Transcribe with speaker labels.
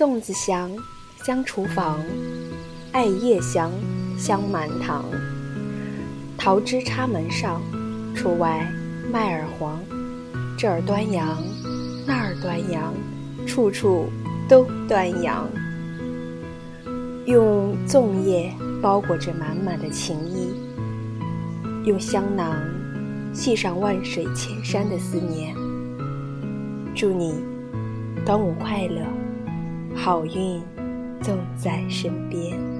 Speaker 1: 粽子香，香厨房；艾叶香，香满堂。桃枝插门上，出外麦儿黄。这儿端阳，那儿端阳，处处都端阳。用粽叶包裹着满满的情意，用香囊系上万水千山的思念。祝你端午快乐，好运总在身边。